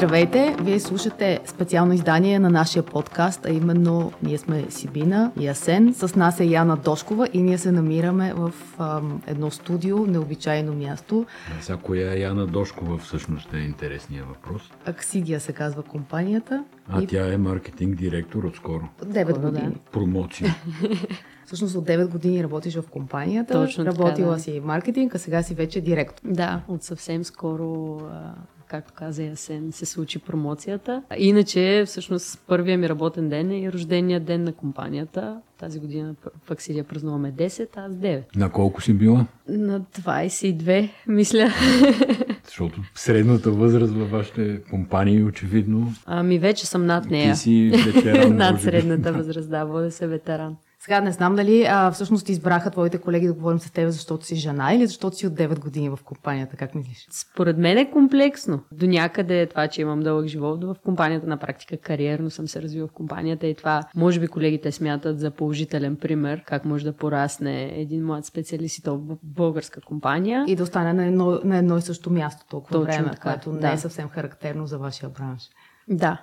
Здравейте! Вие слушате специално издание на нашия подкаст, а именно ние сме Сибина и Асен. С нас е Яна Дошкова и ние се намираме в ам, едно студио, необичайно място. А сега коя е Яна Дошкова всъщност е интересният въпрос. Аксидия се казва компанията. А и тя е маркетинг директор отскоро. 9 Скоро, години. Промоция. Всъщност от 9 години работиш в компанията. Точно така, Работила да. си маркетинг, а сега си вече директор. Да, от съвсем скоро, а, както каза Ясен, се случи промоцията. Иначе, всъщност, първия ми работен ден е и рождения ден на компанията. Тази година в Аксидия празнуваме 10, а аз 9. На колко си била? На 22, мисля. Защото средната възраст във вашите компании очевидно. Ами вече съм над нея. Ти си ветеран. над средната възраст, да, вода се ветеран. Сега не знам дали а, всъщност избраха твоите колеги да говорим с теб, защото си жена или защото си от 9 години в компанията. Как мислиш? Според мен е комплексно. До някъде е това, че имам дълъг живот в компанията, на практика кариерно съм се развила в компанията и това може би колегите смятат за положителен пример, как може да порасне един млад специалист и то в българска компания. И да остане на едно, на едно и също място толкова Точно време, така, което не да. е съвсем характерно за вашия бранш. Да.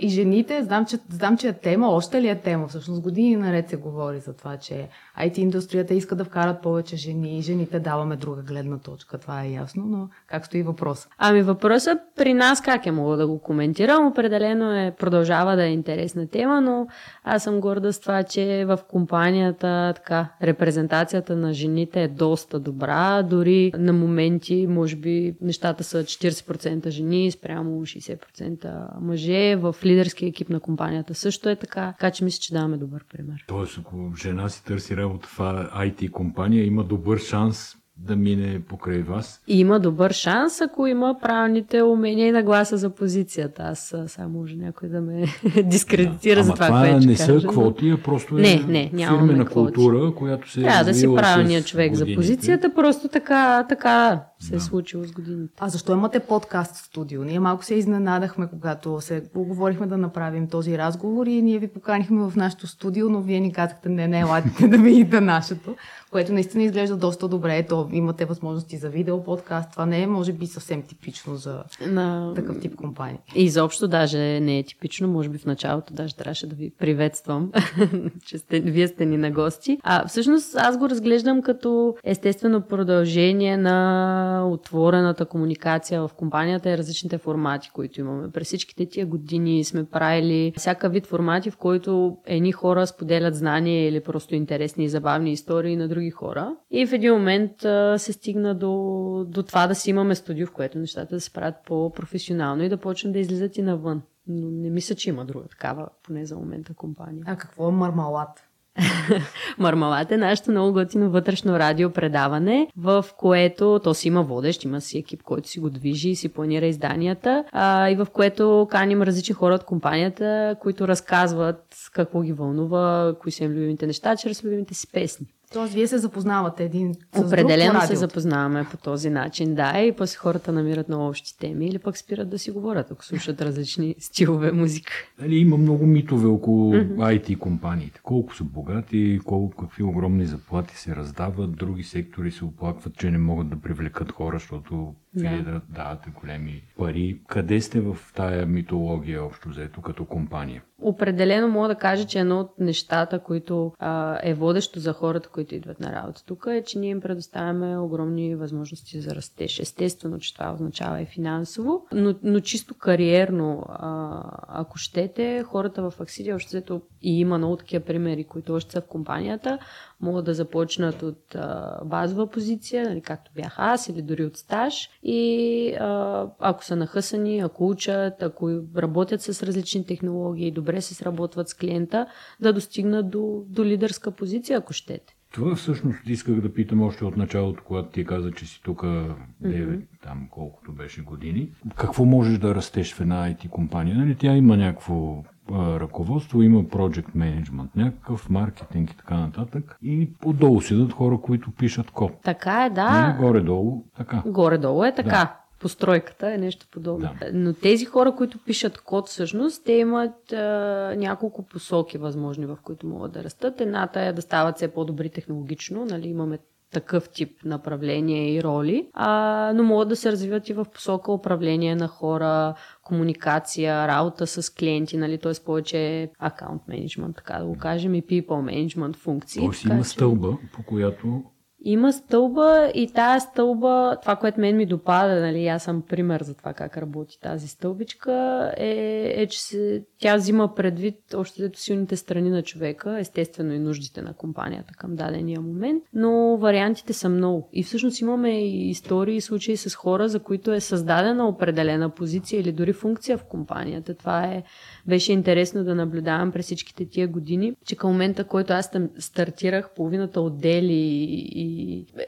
И жените, знам че, знам, че е тема, още ли е тема? Всъщност години наред се говори за това, че IT индустрията иска да вкарат повече жени и жените даваме друга гледна точка. Това е ясно, но как стои въпрос? Ами въпросът при нас как е мога да го коментирам? Определено е, продължава да е интересна тема, но аз съм горда с това, че в компанията така, репрезентацията на жените е доста добра. Дори на моменти, може би, нещата са 40% жени спрямо 60% мъже. В лидерския екип на компанията също е така. Така че мисля, че даваме добър пример. Тоест, ако жена си търси работа в IT компания, има добър шанс да мине покрай вас. Има добър шанс, ако има правилните умения и нагласа за позицията. Аз само може някой да ме дискредитира за Ама това, това което не са кажа. квоти, а просто е Не, не, нямаме фирмена квоти. култура, която се е Трябва да си правилният човек за годините. позицията, просто така, така се е Да. случило с годините. А защо имате подкаст студио? Ние малко се изненадахме, когато се оговорихме да направим този разговор и ние ви поканихме в нашото студио, но вие ни казахте, не, не, елате да видите нашето, което наистина изглежда доста добре. То имате възможности за видео подкаст. Това не е, може би, съвсем типично за На... такъв тип компания. И изобщо даже не е типично, може би в началото даже трябваше да ви приветствам, че сте, вие сте ни на гости. А всъщност аз го разглеждам като естествено продължение на отворената комуникация в компанията и различните формати, които имаме. През всичките тия години сме правили всяка вид формати, в които едни хора споделят знания или просто интересни и забавни истории на други хора. И в един момент се стигна до, до това да си имаме студио, в което нещата да се правят по-професионално и да почнем да излизат и навън. Но не мисля, че има друга такава, поне за момента, компания. А какво е мармалат? Мармалат е нашето много готино вътрешно радиопредаване, в което то си има водещ, има си екип, който си го движи и си планира изданията, а, и в което каним различни хора от компанията, които разказват какво ги вълнува, кои са им любимите неща, чрез любимите си песни. Тоест, вие се запознавате един с друг Определено се запознаваме по този начин, да, и после хората намират на общи теми или пък спират да си говорят, ако слушат различни стилове музика. Нали, има много митове около IT компаниите. Колко са богати, колко, какви огромни заплати се раздават, други сектори се оплакват, че не могат да привлекат хора, защото вие да давате големи пари. Къде сте в тая митология общо взето като компания? Определено мога да кажа, че едно от нещата, които а, е водещо за хората, които идват на работа тук, е, че ние им предоставяме огромни възможности за растеж. Естествено, че това означава и финансово, но, но чисто кариерно, а, ако щете, хората в Аксидия, още и има много такива примери, които още са в компанията, могат да започнат от а, базова позиция, нали, както бях аз, или дори от стаж. И а, ако са нахъсани, ако учат, ако работят с различни технологии, добре се сработват с клиента, да достигнат до, до лидерска позиция, ако щете. Това всъщност исках да питам още от началото, когато ти каза, че си тук 9, там колкото беше години. Какво можеш да растеш в една IT компания? Нали, тя има някакво ръководство, има project management, някакъв маркетинг и така нататък. И отдолу седат хора, които пишат код. Така е, да. горе-долу, така. Горе-долу е така. Постройката е нещо подобно. Да. Но тези хора, които пишат код, всъщност, те имат а, няколко посоки възможни, в които могат да растат. Едната е да стават все по-добри технологично. Нали? Имаме такъв тип направление и роли, а, но могат да се развиват и в посока управление на хора, комуникация, работа с клиенти, нали, т.е. повече акаунт менеджмент, така да го кажем, и people менеджмент функции. Тоест има стълба, по която има стълба и тая стълба, това, което мен ми допада, нали, аз съм пример за това как работи тази стълбичка, е, е че се, тя взима предвид още дето силните страни на човека, естествено и нуждите на компанията към дадения момент, но вариантите са много. И всъщност имаме и истории и случаи с хора, за които е създадена определена позиция или дори функция в компанията. Това е беше интересно да наблюдавам през всичките тия години, че към момента, който аз стартирах, половината отдели и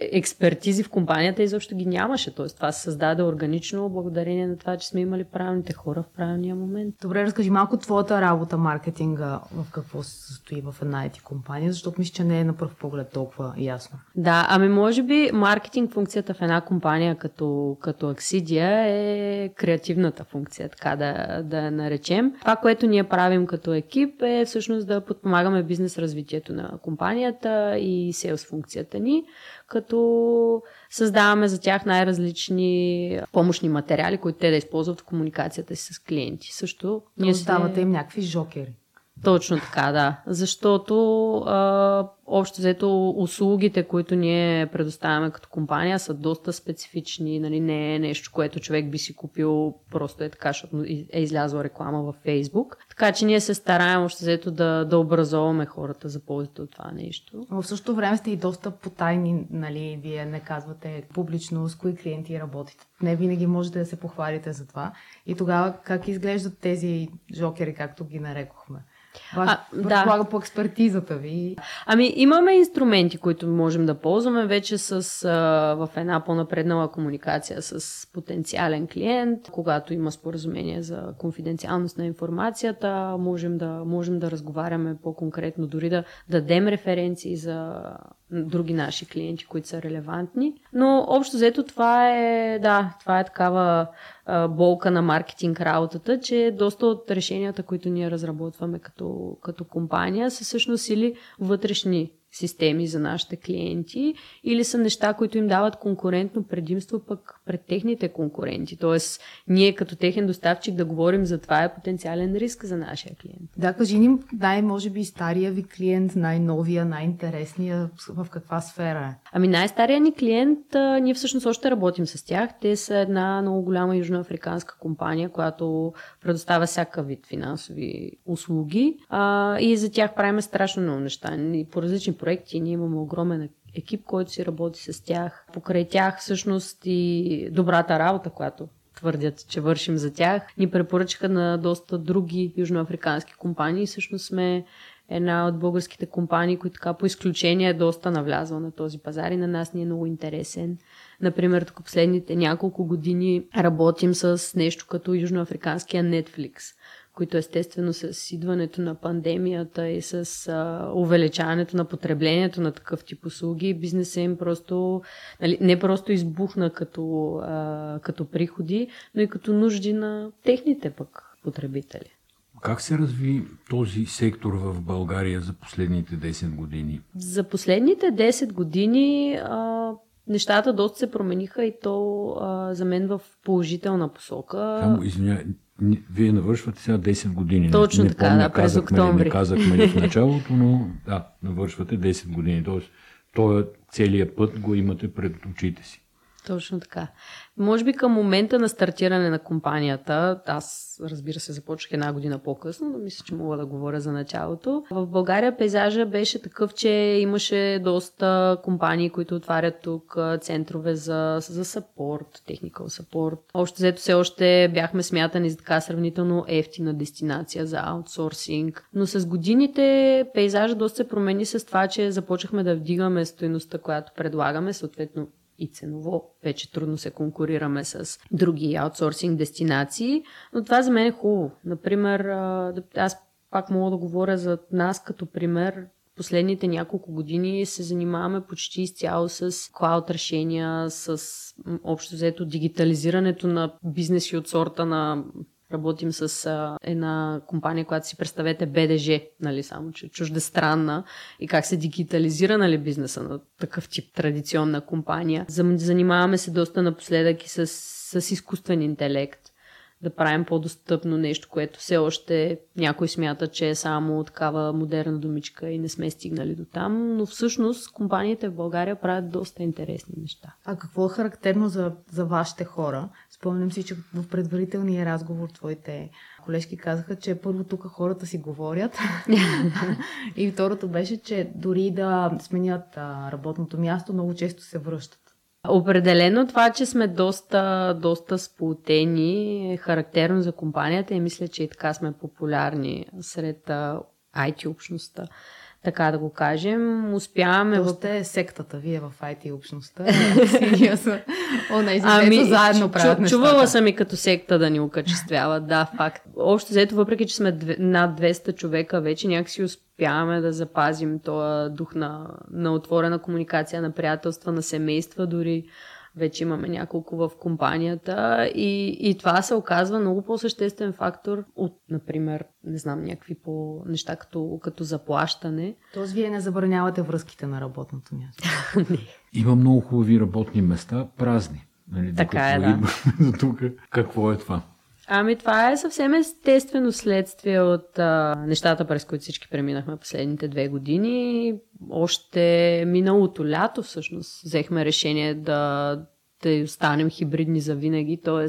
експертизи в компанията изобщо ги нямаше. Тоест това се създаде органично благодарение на това, че сме имали правилните хора в правилния момент. Добре, разкажи малко твоята работа, маркетинга, в какво се състои в една IT компания, защото мисля, че не е на пръв поглед толкова ясно. Да, ами може би маркетинг функцията в една компания като, като Аксидия е креативната функция, така да, да я наречем. Това, което ние правим като екип е всъщност да подпомагаме бизнес развитието на компанията и селс функцията ни, като създаваме за тях най-различни помощни материали, които те да използват в комуникацията си с клиенти. Също ние ставате им някакви жокери. Точно така, да. Защото а, общо взето услугите, които ние предоставяме като компания са доста специфични, нали, не е нещо, което човек би си купил просто е така, защото е излязла реклама във Фейсбук. Така че ние се стараем общо взето да, да образоваме хората за ползите от това нещо. Но в същото време сте и доста потайни, нали, вие не казвате публично с кои клиенти работите. Не винаги можете да се похвалите за това. И тогава как изглеждат тези жокери, както ги нарекохме? Ваш, а, да. по експертизата ви. Ами имаме инструменти, които можем да ползваме вече с, а, в една по-напреднала комуникация с потенциален клиент. Когато има споразумение за конфиденциалност на информацията, можем да, можем да разговаряме по-конкретно, дори да дадем референции за други наши клиенти, които са релевантни. Но общо взето това е, да, това е такава болка на маркетинг работата, че доста от решенията, които ние разработваме като, като компания, са всъщност или вътрешни системи за нашите клиенти или са неща, които им дават конкурентно предимство пък пред техните конкуренти. Тоест, ние като техен доставчик да говорим за това е потенциален риск за нашия клиент. Да, кажи ни най-може би стария ви клиент, най-новия, най-интересния, в каква сфера е? Ами най-стария ни клиент, а, ние всъщност още работим с тях. Те са една много голяма южноафриканска компания, която предоставя всяка вид финансови услуги а, и за тях правим страшно много неща. И по различни проекти ние имаме огромен екип, който си работи с тях. Покрай тях всъщност и добрата работа, която твърдят, че вършим за тях, ни препоръчаха на доста други южноафрикански компании. Всъщност сме една от българските компании, които така по изключение доста навлязла на този пазар и на нас ни е много интересен. Например, тук последните няколко години работим с нещо като южноафриканския Netflix които естествено с идването на пандемията и с а, увеличаването на потреблението на такъв тип услуги, бизнесът им просто нали, не просто избухна като, а, като приходи, но и като нужди на техните пък потребители. Как се разви този сектор в България за последните 10 години? За последните 10 години а, нещата доста се промениха и то а, за мен в положителна посока. Само, извиня, вие навършвате сега 10 години. Точно не, така, не да, през октомври. Не казахме в началото, но да, навършвате 10 години. Тоест, този целият път го имате пред очите си. Точно така. Може би към момента на стартиране на компанията, аз разбира се започнах една година по-късно, но мисля, че мога да говоря за началото. В България пейзажа беше такъв, че имаше доста компании, които отварят тук центрове за, за саппорт, technical support. Още взето все още бяхме смятани за така сравнително ефтина дестинация за аутсорсинг. Но с годините пейзажа доста се промени с това, че започнахме да вдигаме стоеността, която предлагаме, съответно и ценово вече трудно се конкурираме с други аутсорсинг дестинации, но това за мен е хубаво. Например, аз пак мога да говоря за нас като пример. Последните няколко години се занимаваме почти изцяло с клауд решения, с общо взето дигитализирането на бизнеси от сорта на Работим с а, една компания, която си представете БДЖ, нали, само че чуждестранна и как се дигитализира нали, бизнеса на такъв тип традиционна компания. Занимаваме се доста напоследък и с, с изкуствен интелект да правим по-достъпно нещо, което все още някой смята, че е само такава модерна думичка и не сме стигнали до там, но всъщност компаниите в България правят доста интересни неща. А какво е характерно за, за вашите хора? Спомням си, че в предварителния разговор твоите колежки казаха, че първо тук хората си говорят и второто беше, че дори да сменят работното място, много често се връщат. Определено това, че сме доста, доста сплутени е характерно за компанията и мисля, че и така сме популярни сред IT общността така да го кажем. Успяваме... То сте сектата, вие в IT общността. Онези, ами, заедно правят чу, Чувала съм и като секта да ни окачествяват, да, факт. Общо взето, въпреки, че сме две, над 200 човека вече, някакси успяваме да запазим този дух на, на отворена комуникация, на приятелства, на семейства дори вече имаме няколко в компанията и, и това се оказва много по-съществен фактор от, например, не знам, някакви по неща като, като заплащане. Тоест, вие не забранявате връзките на работното място. не. Има много хубави работни места, празни. Нали, така е, да. тук, какво е това? Ами това е съвсем естествено следствие от а, нещата, през които всички преминахме последните две години. Още миналото лято всъщност взехме решение да, да останем хибридни за винаги, т.е.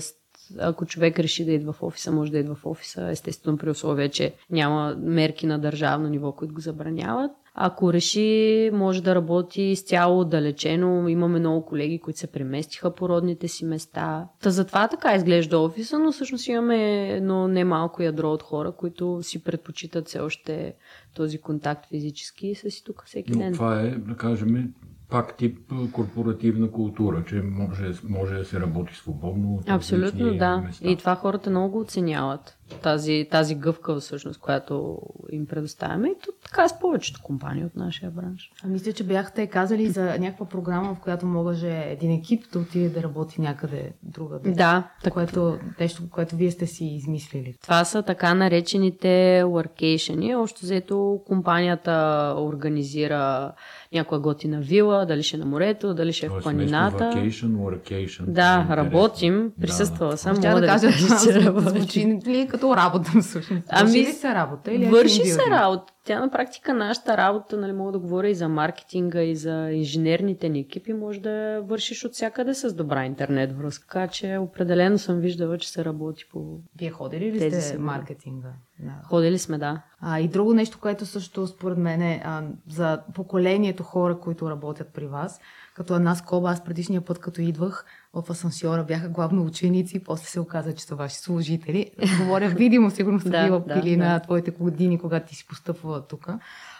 ако човек реши да идва в офиса, може да идва в офиса, естествено при условие, че няма мерки на държавно ниво, които го забраняват. Ако реши, може да работи изцяло отдалечено. Имаме много колеги, които се преместиха по родните си места. Та затова така изглежда офиса, но всъщност имаме едно немалко ядро от хора, които си предпочитат все още този контакт физически и са си тук всеки но ден. Това е, да кажем, пак тип корпоративна култура, че може, може да се работи свободно. Абсолютно, да. Места. И това хората много оценяват. Тази, тази гъвка, всъщност, която им предоставяме. И то така е с повечето компании от нашия бранш. А мисля, че бяхте казали за някаква програма, в която може един екип да отиде да работи някъде другаде. Да. Так... Което, нещо, което вие сте си измислили. Това са така наречените workation. Още взето компанията организира някоя готина вила, дали ще е на морето, дали ще е в планината. Vacation, workation. Да, работим. Присъствала да. съм. Мога да, да кажа, че звучи ли като работа всъщност? Ами, върши ли се работа? Или върши се работа. Тя на практика нашата работа, нали, мога да говоря и за маркетинга, и за инженерните ни екипи, може да вършиш от всякъде с добра интернет връзка. Така че определено съм виждала, че се работи по Вие ходили ли сте си, маркетинга? Да. Ходили сме, да. А, и друго нещо, което също според мен е а, за поколението хора, които работят при вас, като една скоба, аз предишния път, като идвах в асансьора, бяха главно ученици, после се оказа, че са ваши служители. Говоря видимо, сигурно са била да, пили да, на твоите години, когато ти си постъпвала тук.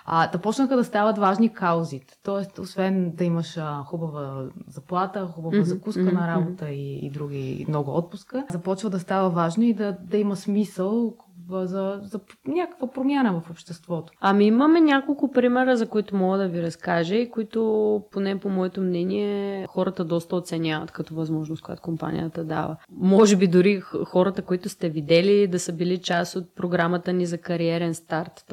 А, да почнаха да стават важни каузите. Тоест, освен да имаш а, хубава заплата, хубава mm-hmm, закуска mm-hmm, на работа и, и други много отпуска, започва да става важно и да, да има смисъл, за, за някаква промяна в обществото. Ами имаме няколко примера, за които мога да ви разкажа и които, поне по моето мнение, хората доста оценяват като възможност, която компанията дава. Може би дори хората, които сте видели, да са били част от програмата ни за кариерен старт.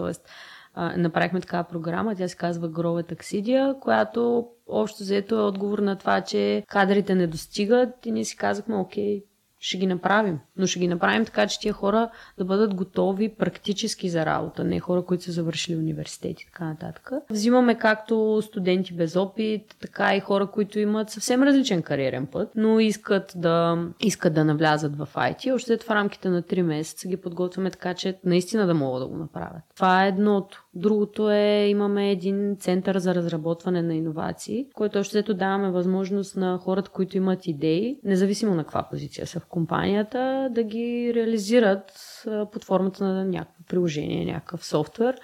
Тоест, направихме такава програма, тя се казва Грове Таксидия, която общо взето е отговор на това, че кадрите не достигат. И ние си казахме, окей, ще ги направим. Но ще ги направим така, че тия хора да бъдат готови практически за работа, не хора, които са завършили университет и така нататък. Взимаме както студенти без опит, така и хора, които имат съвсем различен кариерен път, но искат да, искат да навлязат в IT. Още в рамките на 3 месеца ги подготвяме така, че наистина да могат да го направят. Това е едното. Другото е, имаме един център за разработване на иновации, който още даваме възможност на хората, които имат идеи, независимо на каква позиция са в компанията, да ги реализират под формата на някакво приложение, някакъв софтуер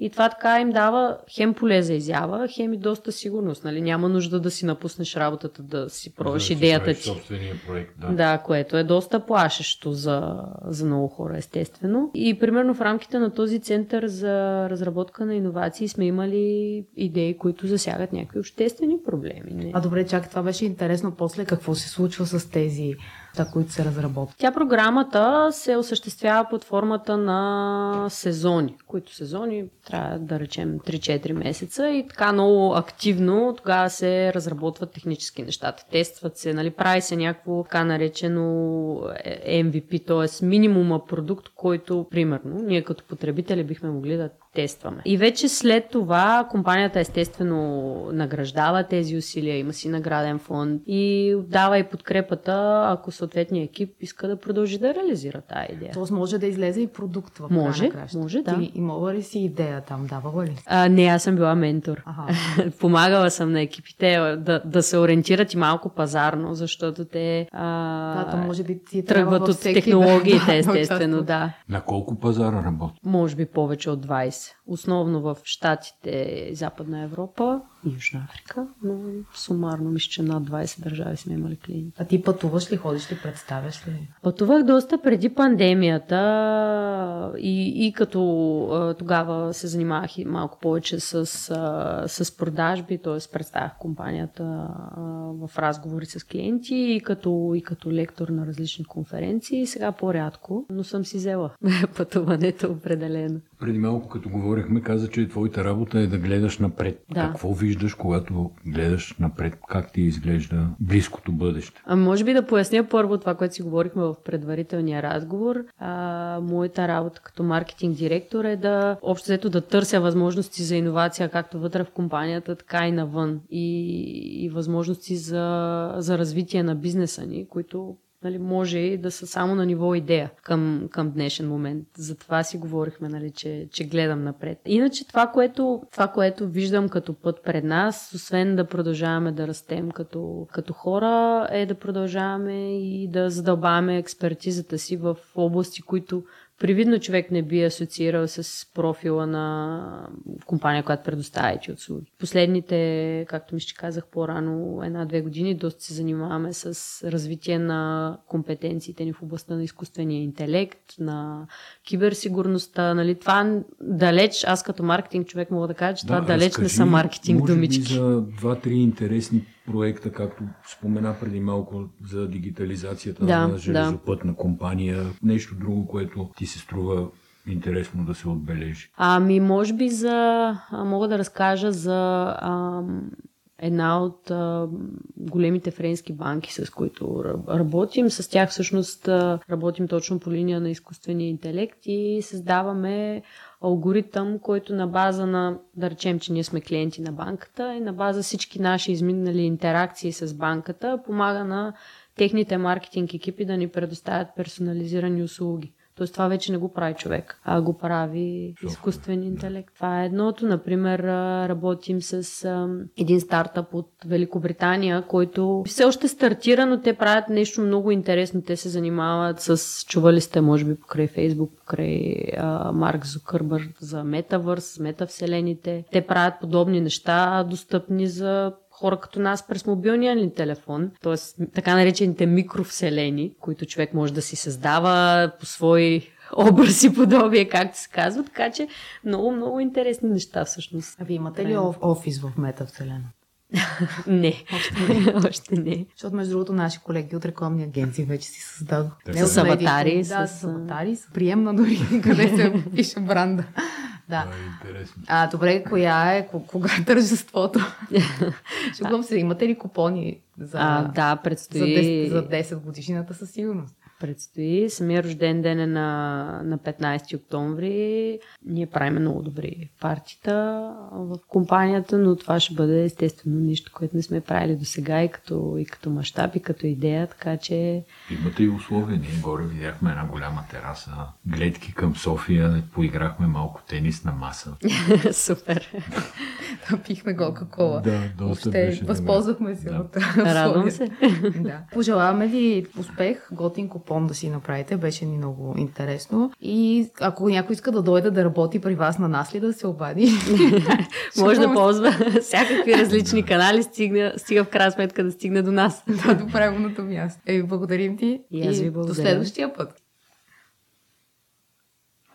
и това така им дава хем поле за изява, хем и доста сигурност. Нали? Няма нужда да си напуснеш работата, да си пробваш идеята ти. Проект, да. да, което е доста плашещо за, за много хора, естествено. И примерно в рамките на този център за разработка на иновации сме имали идеи, които засягат някакви обществени проблеми. Не? А добре, чак това беше интересно. После какво се случва с тези неща, които се разработват? Тя програмата се осъществява под формата на сезони, които сезони трябва да речем 3-4 месеца и така много активно тогава се разработват технически нещата. Тестват се, нали, прави се някакво така наречено MVP, т.е. минимума продукт, който примерно ние като потребители бихме могли да тестваме. И вече след това компанията естествено награждава тези усилия, има си награден фонд и дава и подкрепата, ако съответният екип иска да продължи да реализира тази идея. Тоест може да излезе и продукт в Може, може, да. Ти имала ли си идея там, давала ли? А, не, аз съм била ментор. Ага. Помагала съм на екипите да, да се ориентират и малко пазарно, защото те а, Да, то може би ти трябва тръгват от технологиите, естествено, да. На колко пазара работи? Може би повече от 20. guys. Основно в Штатите Западна Европа и Южна Африка, но сумарно мисля, че над 20 държави сме имали клиенти. А ти пътуваш ли, ходиш ли, представяш ли? Пътувах доста преди пандемията и, и като тогава се занимавах и малко повече с, с продажби, т.е. представях компанията в разговори с клиенти и като, и като лектор на различни конференции. Сега по-рядко, но съм си взела пътуването определено. Преди малко, като говорихме, каза, че твоята работа е да гледаш напред. Да. Какво виждаш, когато гледаш напред? Как ти изглежда близкото бъдеще? А може би да поясня първо това, което си говорихме в предварителния разговор. А, моята работа като маркетинг директор е да общо взето да търся възможности за иновация, както вътре в компанията, така и навън. И, и възможности за, за развитие на бизнеса ни, които нали, може и да са само на ниво идея към, към днешен момент. Затова си говорихме, нали, че, че гледам напред. Иначе това което, това, което виждам като път пред нас, освен да продължаваме да растем като, като хора, е да продължаваме и да задълбаваме експертизата си в области, които привидно човек не би асоциирал с профила на компания, която предоставя IT услуги. Последните, както ми ще казах по-рано, една-две години, доста се занимаваме с развитие на компетенциите ни в областта на изкуствения интелект, на киберсигурността. Нали? Това далеч, аз като маркетинг човек мога да кажа, че това далеч не са маркетинг може думички. Би за два-три интересни проекта, както спомена преди малко за дигитализацията Да, на да. железопътна компания. Нещо друго, което ти се струва интересно да се отбележи. Ами, може би за... Мога да разкажа за ам, една от а, големите френски банки, с които ра- работим. С тях всъщност работим точно по линия на изкуствения интелект и създаваме алгоритъм, който на база на, да речем, че ние сме клиенти на банката и на база всички наши изминали интеракции с банката помага на техните маркетинг екипи да ни предоставят персонализирани услуги. Тоест това вече не го прави човек, а го прави изкуствен интелект. Това е едното. Например, работим с един стартъп от Великобритания, който все още стартира, но те правят нещо много интересно. Те се занимават с, чували сте, може би, покрай Фейсбук, покрай а, Марк Зукърбър за метавърс, метавселените. Те правят подобни неща, достъпни за хора като нас през мобилния ни телефон, т.е. така наречените микровселени, които човек може да си създава по свой образ и подобие, както се казва, така че много, много интересни неща всъщност. А вие имате ли оф- офис в метавселена? Не, още не. Защото, между другото, наши колеги от рекламни агенции вече си създадох. Не от с аватари, Да, с- с аватари, с приемна дори, къде се пише бранда. Да. Това е интересно. А, добре, коя е, ко- кога е тържеството? Шугвам се, имате ли купони за, А, да, за, предстои, 10, за 10 годишнината със сигурност? Предстои. Самия рожден ден е на, на 15 октомври. Ние правим много добри партита в компанията, но това ще бъде естествено нищо, което не сме правили до сега и като, и като мащаб, и като идея, така че Имате и условия. Ние горе видяхме една голяма тераса, гледки към София, поиграхме малко тенис на маса. супер. Пихме кока-кола. Да, доста Въобще, възползвахме се Да. от Радвам се. да. Пожелаваме ви успех, готин купон да си направите, беше ни много интересно. И ако някой иска да дойде да работи при вас на нас ли да се обади, Може да ползва всякакви различни канали, стига, стига в крайна сметка да стигне до нас. да, до правилното място. Е, благодарим ти И аз ви до благодаря. следващия път.